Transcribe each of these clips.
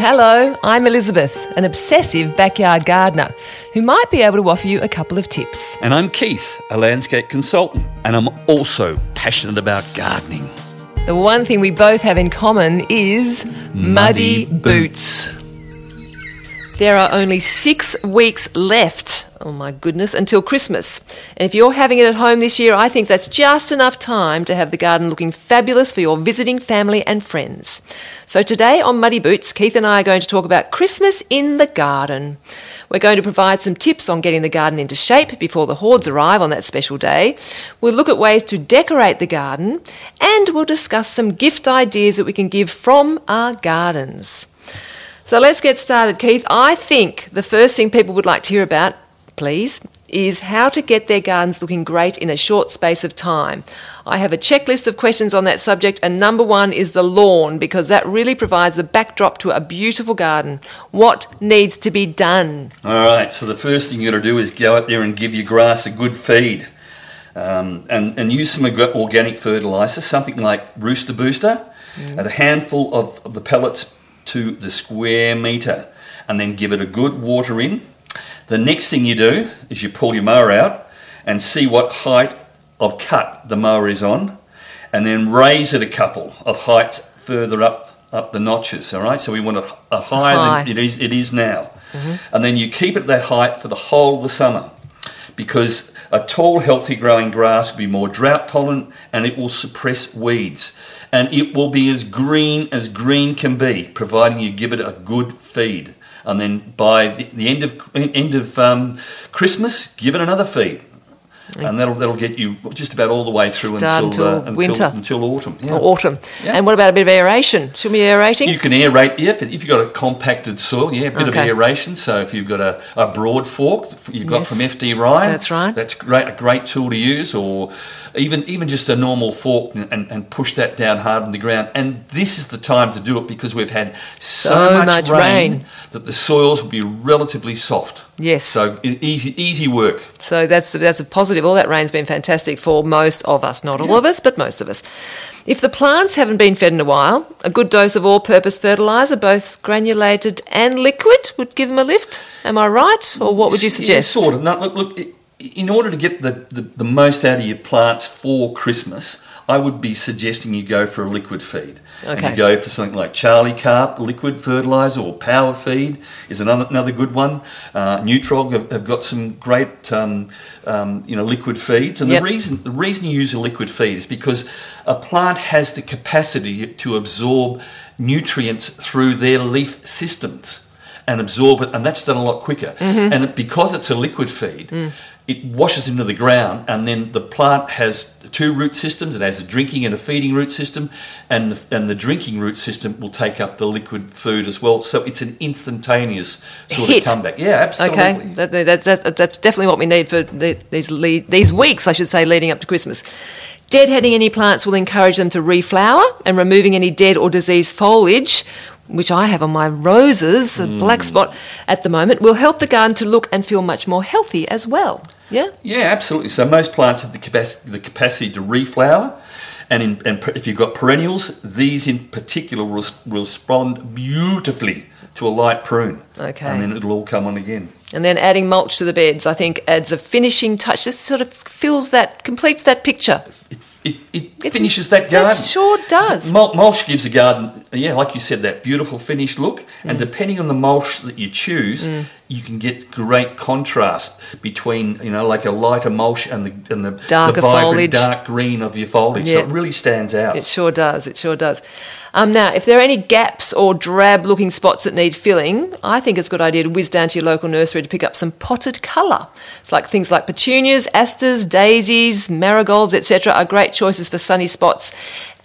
Hello, I'm Elizabeth, an obsessive backyard gardener who might be able to offer you a couple of tips. And I'm Keith, a landscape consultant, and I'm also passionate about gardening. The one thing we both have in common is muddy, Muddy boots. There are only six weeks left. Oh my goodness, until Christmas. And if you're having it at home this year, I think that's just enough time to have the garden looking fabulous for your visiting family and friends. So today on Muddy Boots, Keith and I are going to talk about Christmas in the garden. We're going to provide some tips on getting the garden into shape before the hordes arrive on that special day. We'll look at ways to decorate the garden and we'll discuss some gift ideas that we can give from our gardens. So let's get started, Keith. I think the first thing people would like to hear about, please, is how to get their gardens looking great in a short space of time. I have a checklist of questions on that subject, and number one is the lawn because that really provides the backdrop to a beautiful garden. What needs to be done? All right, so the first thing you got to do is go out there and give your grass a good feed. Um, and, and use some organic fertiliser, something like Rooster Booster, and a handful of, of the pellets to the square metre, and then give it a good water in. The next thing you do is you pull your mower out and see what height of cut the mower is on, and then raise it a couple of heights further up up the notches. All right, so we want a, a higher High. than it is it is now, mm-hmm. and then you keep it that height for the whole of the summer because a tall, healthy growing grass will be more drought tolerant and it will suppress weeds. And it will be as green as green can be, providing you give it a good feed. And then by the, the end of end of um, Christmas, give it another feed, and that'll that'll get you just about all the way through Start until, uh, until winter. until autumn. Yeah. Autumn. Yeah. And what about a bit of aeration? Should we be aerating? You can aerate, yeah, if, if you've got a compacted soil, yeah, a bit Okay. of aeration. So if you've got a, a broad fork you've got Yes. from FD Ryan, That's right. That's great, a great tool to use, or even even just a normal fork and, and, push that down hard in the ground. And this is the time to do it because we've had so, So much, much rain, rain. that the soils will be relatively soft. Yes. So easy easy work. So that's that's a positive. All that rain's been fantastic for most of us, not all of us, but most of us. If the plants haven't been fed in a while, a good dose of all-purpose fertilizer, both granulated and liquid, would give them a lift. Am I right, or what would you Yeah, suggest? sort of. No, look, look. In order to get the, the, the most out of your plants for Christmas, I would be suggesting you go for a liquid feed. And you go for something like Charlie Carp liquid fertilizer or Power Feed is another another good one. Uh, Neutrog have, have got some great um, um, you know liquid feeds, and Yep. the reason the reason you use a liquid feed is because a plant has the capacity to absorb nutrients through their leaf systems and absorb it, and that's done a lot quicker. Mm-hmm. And because it's a liquid feed, Mm. It washes into the ground, and then the plant has two root systems. It has a drinking and a feeding root system, and the, and the drinking root system will take up the liquid food as well. So it's an instantaneous sort Hit. of comeback. Yeah, absolutely. Okay, that, that's, that's, that's definitely what we need for the, these lead, these weeks, I should say, leading up to Christmas. Deadheading any plants will encourage them to reflower, and removing any dead or diseased foliage, which I have on my roses, a black mm. spot at the moment, will help the garden to look and feel much more healthy as well. Yeah. Yeah, absolutely. So most plants have the capacity, the capacity to reflower, and, in, and if you've got perennials, these in particular will, will respond beautifully to a light prune. Okay. and then it'll all come on again. And then adding mulch to the beds, I think, adds a finishing touch. Just sort of fills that, completes that picture. It, it, it finishes that That garden. sure does. Mul- mulch gives a garden, yeah, like you said, that beautiful finished look. Mm. And depending on the mulch that you choose, you can get great contrast between, you know, like a light emulsion and the and the, Darker the vibrant foliage. dark green of your foliage. Yeah. So it really stands out. It sure does. It sure does. Um, now, if there are any gaps or drab looking spots that need filling, I think it's a good idea to whiz down to your local nursery to pick up some potted colour. It's like things like petunias, asters, daisies, marigolds, etc. are great choices for sunny spots.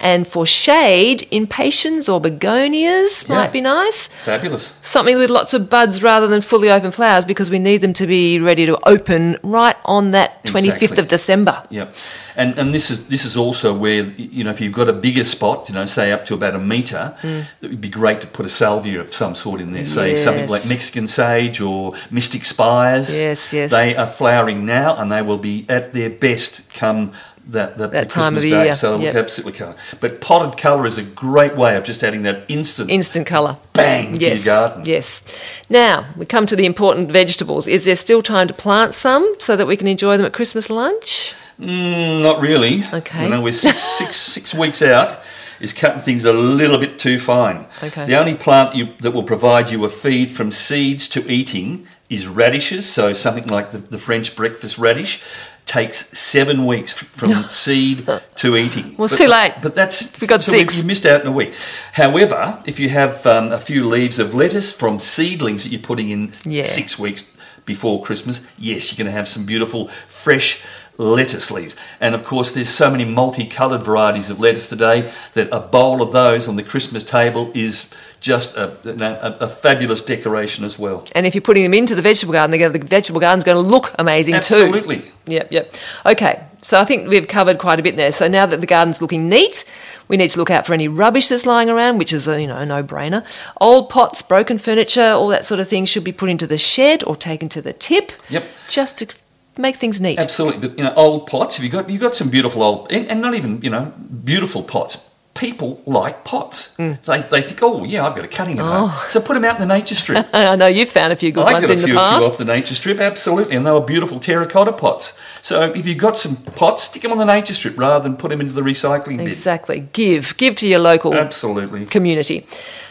And for shade, impatiens or begonias Yeah. might be nice. Fabulous. Something with lots of buds rather than fully open flowers because we need them to be ready to open right on that 25th Exactly. of December. Yep, and and this is this is also where you know if you've got a bigger spot, you know, say up to about a metre, mm. it would be great to put a salvia of some sort in there. Say something like Mexican sage or mystic spires. Yes, yes. They are flowering now, and they will be at their best come that the, That the time of Christmas the day, year, so yep. absolutely colour. But potted colour is a great way of just adding that instant Instant colour. bang Yes. to your garden. Yes. Now, we come to the important vegetables. Is there still time to plant some so that we can enjoy them at Christmas lunch? Mm, not really. Okay. You know, we're six, six, six weeks out. Is cutting things a little bit too fine. Okay. The only plant you, that will provide you a feed from seeds to eating is radishes. So something like the, the French breakfast radish takes seven weeks from seed to eating. Well, it's But- too late. But that's We got so six. You missed out in a week. However, if you have um, a few leaves of lettuce from seedlings that you're putting in Yeah. six weeks before Christmas, yes, you're going to have some beautiful fresh lettuce leaves. And of course, there's so many multicoloured varieties of lettuce today that a bowl of those on the Christmas table is just a, a, a fabulous decoration as well. And if you're putting them into the vegetable garden, the the vegetable garden's going to look amazing too. Absolutely. Yep, yep. Okay, so I think we've covered quite a bit there. So now that the garden's looking neat, we need to look out for any rubbish that's lying around, which is a you know a no-brainer. Old pots, broken furniture, all that sort of thing should be put into the shed or taken to the tip. Yep. Just to make things neat. Absolutely, but you know, old pots. Have you got you got some beautiful old and, and not even you know beautiful pots. People like pots. Mm. They, they think, oh yeah, I've got a cutting at home, so put them out in the nature strip. I know you've found a few good I ones got a in few, the a few off the nature strip, absolutely, and they were beautiful terracotta pots. So if you've got some pots, stick them on the nature strip rather than put them into the recycling bin. Exactly. Give. Give to your local Absolutely. community.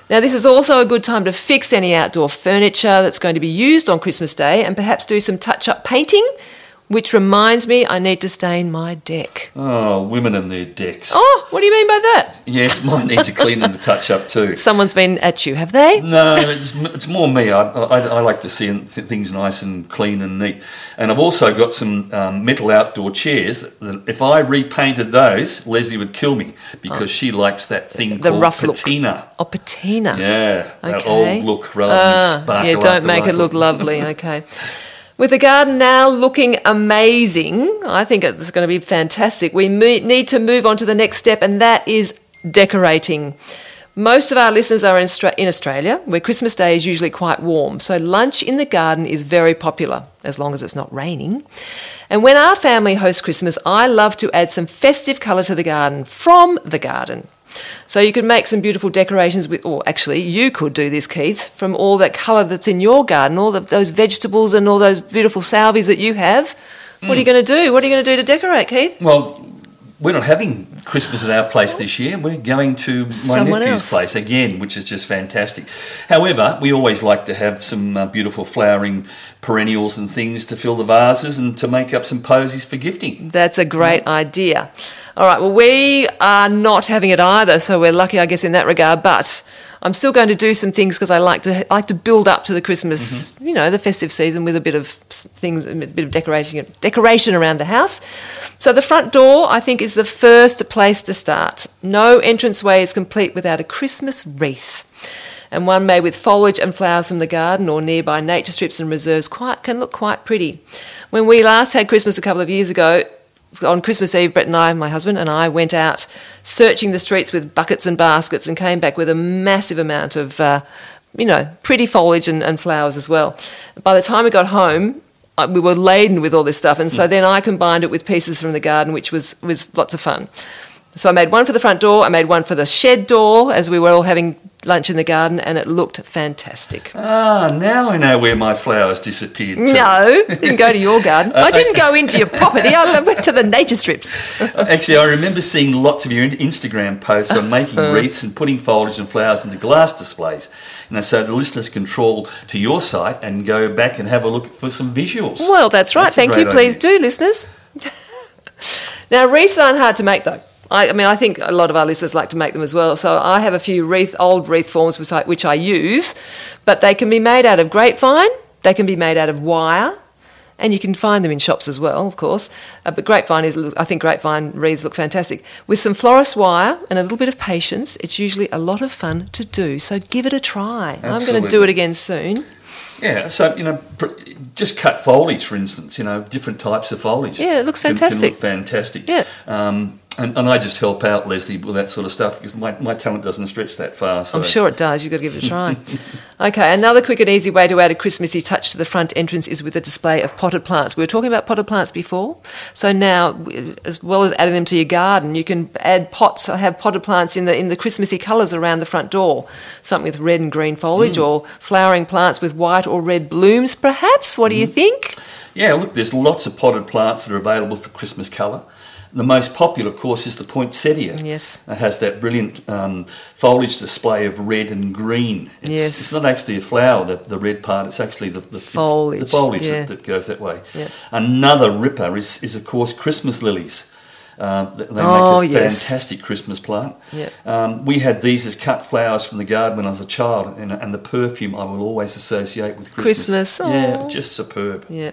Now, this is also a good time to fix any outdoor furniture that's going to be used on Christmas Day and perhaps do some touch up painting, which reminds me I need to stain my deck. Oh, women and their decks. Oh, what do you mean by that? Yes, mine needs a clean and a touch up too. Someone's been at you, have they? No, it's, it's more me. I, I, I like to see things nice and clean and neat. And I've also got some um, metal outdoor chairs. That if I repainted those, Leslie would kill me because she likes that thing Oh. The called rough look. patina. Oh, patina. Yeah, that old look rather than sparkle. yeah, don't make it look lovely. Okay. With the garden now looking amazing, I think it's going to be fantastic. We need to move on to the next step, and that is decorating. Most of our listeners are in, Australia, where Christmas Day is usually quite warm, so lunch in the garden is very popular, as long as it's not raining. And when our family hosts Christmas, I love to add some festive colour to the garden from the garden. So you could make some beautiful decorations with, or actually, you could do this, Keith, from all that colour that's in your garden, all of those vegetables and all those beautiful salvies that you have. What are you hmm. going to do? What are you going to do to decorate, Keith? Well, we're not having Christmas at our place this year. We're going to my Someone nephew's else. place again, which is just fantastic. However, we always like to have some uh, beautiful flowering perennials and things to fill the vases and to make up some posies for gifting. That's a great idea. All right, well, we are not having it either, so we're lucky, I guess, in that regard. But I'm still going to do some things because I like to I like to build up to the Christmas, mm-hmm. you know, the festive season with a bit of things, a bit of decoration, decoration around the house. So the front door, I think, is the first place to start. No entranceway is complete without a Christmas wreath. And one made with foliage and flowers from the garden or nearby nature strips and reserves quite can look quite pretty. When we last had Christmas a couple of years ago, on Christmas Eve, Brett and I, my husband and I, went out searching the streets with buckets and baskets and came back with a massive amount of, uh, you know, pretty foliage and, and flowers as well. By the time we got home, uh, we were laden with all this stuff, and so then I combined it with pieces from the garden, which was was lots of fun. So I made one for the front door, I made one for the shed door as we were all having lunch in the garden, and it looked fantastic. Ah, now I know where my flowers disappeared. to. No, didn't go to your garden. I didn't go into your property. I went to the nature strips. Actually, I remember seeing lots of your Instagram posts on making Uh-huh. wreaths and putting foliage and flowers into glass displays. Know, so the listeners can trawl to your site and go back and have a look for some visuals. Well, that's right. That's Thank you. great Please do, listeners. now, wreaths aren't hard to make, though. I, I mean, I think a lot of our listeners like to make them as well. So I have a few wreath, old wreath forms which I, which I use, but they can be made out of grapevine. They can be made out of wire, and you can find them in shops as well, of course. Uh, but grapevine is, I think grapevine wreaths look fantastic with some florist wire and a little bit of patience. It's usually a lot of fun to do. So give it a try. I'm going to do it again soon. Yeah, so you know, pr- just cut foliage, for instance. You know, different types of foliage. Yeah, it looks can- fantastic. Can, look fantastic. Yeah. Um, And, and I just help out Leslie with that sort of stuff because my, my talent doesn't stretch that far. So. I'm sure it does. You've got to give it a try. okay, another quick and easy way to add a Christmassy touch to the front entrance is with a display of potted plants. We were talking about potted plants before. So now, as well as adding them to your garden, you can add pots, have potted plants in the, in the Christmassy colours around the front door. Something with red and green foliage Mm. or flowering plants with white or red blooms, perhaps. What do Mm. you think? Yeah, look, there's lots of potted plants that are available for Christmas colour. The most popular, of course, is the poinsettia. Yes. It has that brilliant um, foliage display of red and green. It's, Yes. It's not actually a flower, the, the red part, it's actually the, the Foliage, the foliage yeah. that, that goes that way. Yeah. Another ripper is, is, of course, Christmas lilies. Uh, th- they Oh, make a yes. fantastic Christmas plant. Yeah. Um, we had these as cut flowers from the garden when I was a child, and, and the perfume I will always associate with Christmas. Christmas, Yeah, just superb. Yeah.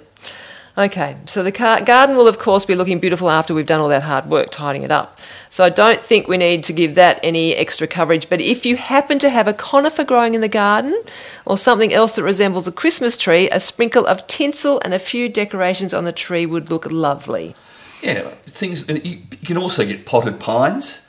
Okay, so the garden will, of course, be looking beautiful after we've done all that hard work tidying it up. So I don't think we need to give that any extra coverage. But if you happen to have a conifer growing in the garden or something else that resembles a Christmas tree, a sprinkle of tinsel and a few decorations on the tree would look lovely. Yeah, things. You, you can also get potted pines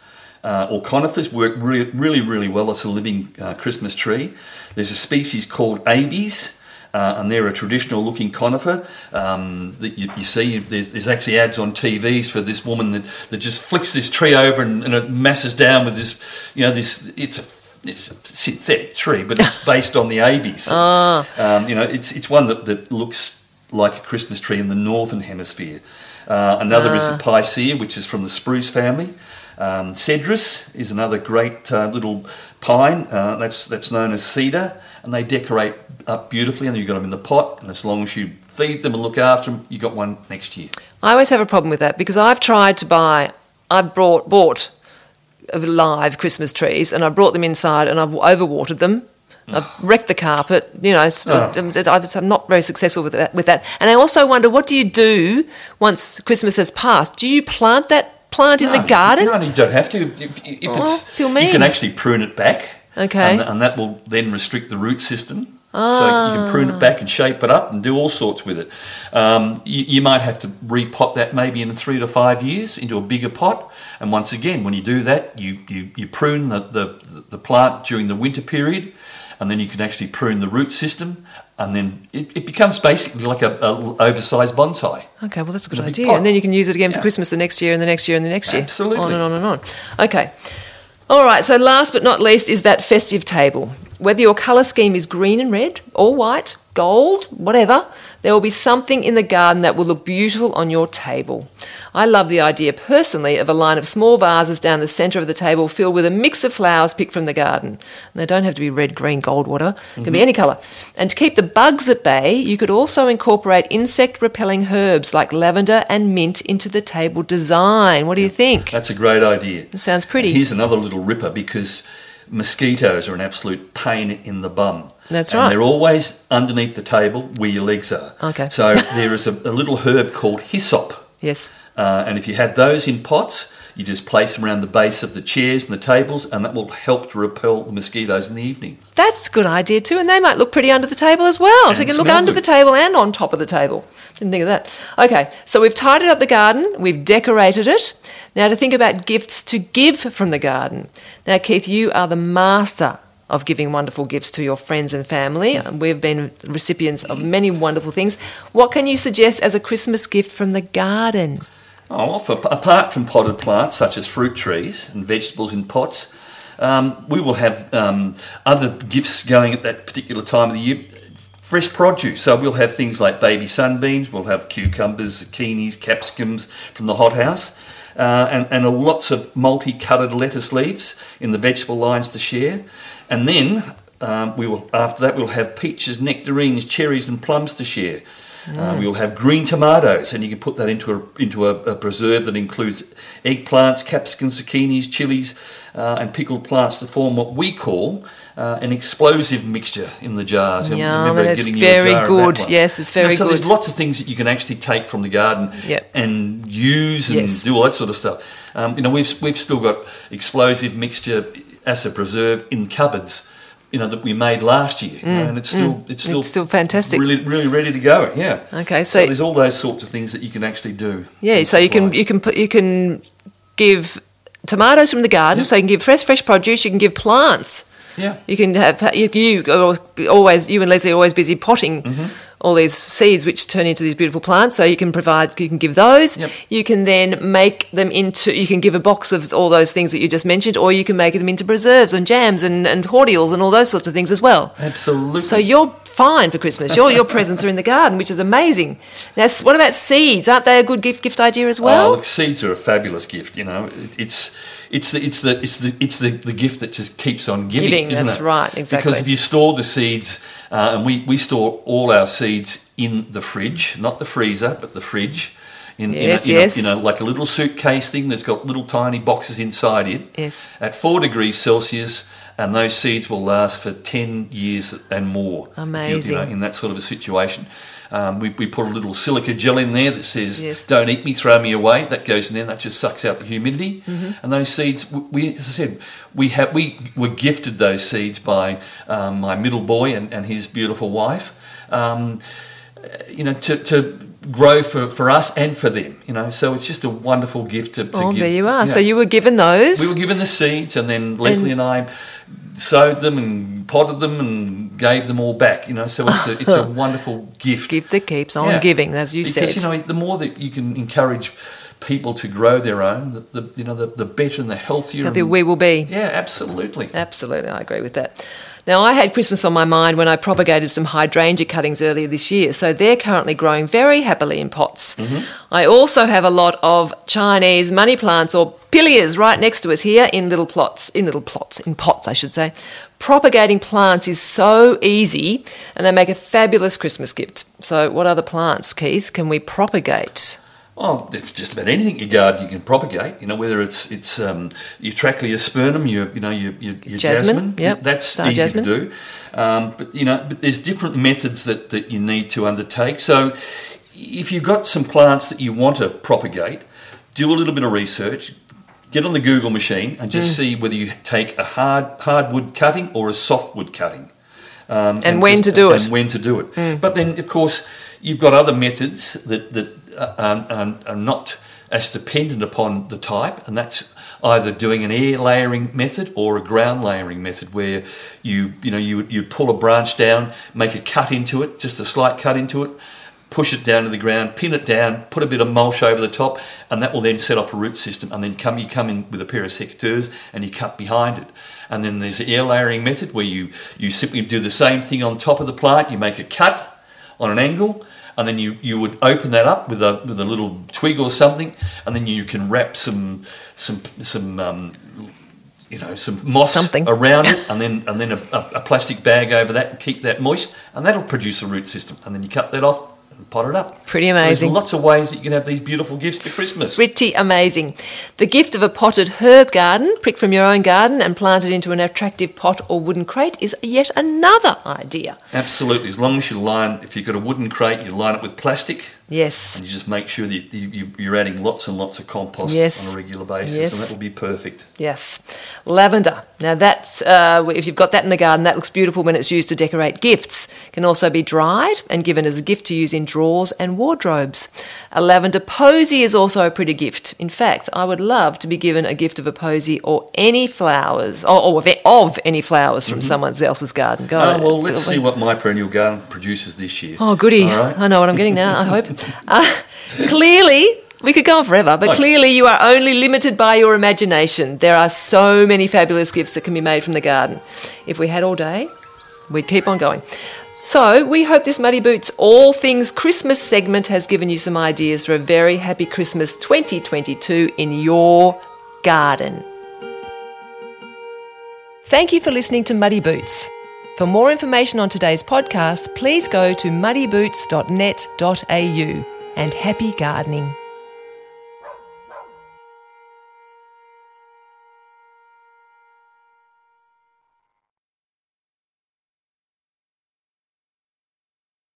uh, or conifers work really, really, really well as a living uh, Christmas tree. There's a species called Abies. Uh, and they're a traditional looking conifer um, that you, you see. There's, there's actually ads on TVs for this woman that, that just flicks this tree over and, and it masses down with this, you know, this. It's a it's a synthetic tree, but it's based on the Abies. Um, you know, it's it's one that, that looks like a Christmas tree in the northern hemisphere. Uh, another is the picea, which is from the spruce family. Um, cedrus is another great uh, little pine. Uh, that's that's known as cedar, and they decorate up beautifully. And you've got them in the pot, and as long as you feed them and look after them, you've got one next year. I always have a problem with that because I've tried to buy, I brought, bought live Christmas trees and I brought them inside and I've overwatered them. I've wrecked the carpet, you know. So Oh. I'm I'm not very successful with that, with that. And I also wonder, what do you do once Christmas has passed? Do you plant that plant in the garden? No, you don't have to. If, if Oh, it's, you can actually prune it back. Okay. And, and that will then restrict the root system. So you can prune it back and shape it up and do all sorts with it. Um, you, you might have to repot that maybe in three to five years into a bigger pot. And once again, when you do that, you, you, you prune the, the, the plant during the winter period, and then you can actually prune the root system, and then it, it becomes basically like a, a oversized bonsai. Okay, well that's a good a idea. pot. And then you can use it again for Christmas the next year and the next year and the next year. Absolutely. On and on and on. Okay. All right, so last but not least is that festive table. Whether your colour scheme is green and red or white, gold, whatever, there will be something in the garden that will look beautiful on your table. I love the idea personally of a line of small vases down the centre of the table filled with a mix of flowers picked from the garden. And they don't have to be red, green, gold, water, it can be mm-hmm. any colour. And to keep the bugs at bay, you could also incorporate insect repelling herbs like lavender and mint into the table design. What do you think? That's a great idea. It sounds pretty. Here's another little ripper because mosquitoes are an absolute pain in the bum. That's and right. They're always underneath the table where your legs are. Okay. So there is a, a little herb called hyssop. Yes. Uh, and if you had those in pots, you just place them around the base of the chairs and the tables, and that will help to repel the mosquitoes in the evening. That's a good idea too, and they might look pretty under the table as well. And so you can look under good. the table and on top of the table. Didn't think of that. Okay, so we've tidied up the garden, we've decorated it. Now to think about gifts to give from the garden. Now, Keith, you are the master of giving wonderful gifts to your friends and family. We've been recipients of many wonderful things. What can you suggest as a Christmas gift from the garden? Oh, for, apart from potted plants such as fruit trees and vegetables in pots, um, we will have um, other gifts going at that particular time of the year. Fresh produce, so we'll have things like baby sunbeams, we'll have cucumbers, zucchinis, capsicums from the hothouse, uh, and, and lots of multi-coloured lettuce leaves in the vegetable lines to share. And then um, we will, after that, we'll have peaches, nectarines, cherries, and plums to share. Uh, we will have green tomatoes, and you can put that into a into a, a preserve that includes eggplants, capsicums, zucchinis, chilies, uh, and pickled plants to form what we call uh, an explosive mixture in the jars. Yum, remember and it's getting very good. Yes, it's You know, very so there's lots of things that you can actually take from the garden Yep. and use and Yes. do all that sort of stuff. Um, you know, we've we've still got explosive mixture as a preserve in cupboards. You know that we made last year, you know, and it's still it's still Mm, It's still fantastic. really really ready to go. Yeah. Okay, So, so- there's all those sorts of things that you can actually do. Yeah, so you can you can put you can give tomatoes from the garden, Yep. so you can give fresh fresh produce. You can give plants. Yeah. You can have you, you always you and Leslie are always busy potting Mm-hmm. All these seeds, which turn into these beautiful plants. So you can provide, you can give those. Yep. You can then make them into. You can give a box of all those things that you just mentioned, or you can make them into preserves and jams and and cordials and all those sorts of things as well. Absolutely. So you're fine for Christmas. Your your presents are in the garden, which is amazing. Now, what about seeds? Aren't they a good gift gift idea as Oh, well? look, seeds are a fabulous gift. You know, It- it's it's the it's the it's the it's the, the gift that just keeps on giving. Giving, isn't that's it? right, exactly. Because if you store the seeds, uh, and we we store all our seeds in the fridge, not the freezer, but the fridge. In, Yes, in, a, in, yes. a, in a like a little suitcase thing that's got little tiny boxes inside it. Yes. At four degrees Celsius, and those seeds will last for ten years and more. you- Amazing. You know, in that sort of a situation. Um, we, we put a little silica gel in there that says, Yes. don't eat me, throw me away. That goes in there, that just sucks out the humidity. Mm-hmm. And those seeds, we- as I said, we, have, we were gifted those seeds by um, my middle boy and, and his beautiful wife, um, uh, you know, to, to grow for, for us and for them, you know. So it's just a wonderful gift to, to Oh, give. there you are. So you were given those. We were given the seeds, and then Leslie and, I sowed them and potted them and gave them all back. You know, so it's a, it's a wonderful gift. gift that keeps on Yeah. giving, as you because said. you know the more that you can encourage people to grow their own, the, the you know the, the better and the healthier. Healthy we will be. yeah, absolutely. Absolutely, I agree with that. Now, I had Christmas on my mind when I propagated some hydrangea cuttings earlier this year, so they're currently growing very happily in pots. Mm-hmm. I also have a lot of Chinese money plants or pileas right next to us here in little plots, in little plots, in pots, I should say. Propagating plants is so easy and they make a fabulous Christmas gift. So, what other plants, Keith, can we propagate? Well, it's just about anything in your garden you can propagate. You know, whether it's it's um, your Trachelospermum, your you know your your, your Jasmine, jasmine. yep, that's star easy jasmine. to do. Um, but you know, but there's different methods that that you need to undertake. So, if you've got some plants that you want to propagate, do a little bit of research. Get on the Google machine and Mm. just see whether you take a hard hardwood cutting or a softwood cutting. Um, And when just- to do it. Mm. And when to do it. But then, of course, you've got other methods that, that are, are, are not as dependent upon the type, and that's either doing an air layering method or a ground layering method, where you you know you you pull a branch down, make a cut into it, just a slight cut into it, push it down to the ground, pin it down, put a bit of mulch over the top, and that will then set off a root system. And then come you come in with a pair of secateurs and you cut behind it. And then there's the air layering method where you, you simply do the same thing on top of the plant. You make a cut on an angle, and then you, you would open that up with a with a little twig or something, and then you can wrap some some some um, you know some moss Something. around it, and then and then a, a, plastic bag over that and keep that moist, and that'll produce a root system. And then you cut that off pot it up. Pretty So amazing. there's lots of ways that you can have these beautiful gifts for Christmas. Pretty amazing. The gift of a potted herb garden, pricked from your own garden and planted into an attractive pot or wooden crate, is yet another idea. Absolutely. As long as you line, if you've got a wooden crate, you line it with plastic, Yes. and you just make sure that you, you're adding lots and lots of compost Yes. on a regular basis, Yes. and that will be perfect. Yes. Lavender. Now, that's, uh, if you've got that in the garden, that looks beautiful when it's used to decorate gifts. Can also be dried and given as a gift to use in drawers and wardrobes. A lavender posy is also a pretty gift. In fact, I would love to be given a gift of a posy or any flowers, or, or of, of any flowers from someone else's garden. Go. Oh, well, let's see what my perennial garden produces this year. Oh, goody. Right. I know what I'm getting now, I hope. Uh, clearly, we could go on forever, but clearly you are only limited by your imagination. There are so many fabulous gifts that can be made from the garden. If we had all day, we'd keep on going. So, we hope this Muddy Boots All Things Christmas segment has given you some ideas for a very happy Christmas 2022 in your garden. Thank you for listening to Muddy Boots. For more information on today's podcast, please go to muddyboots.net.au and happy gardening.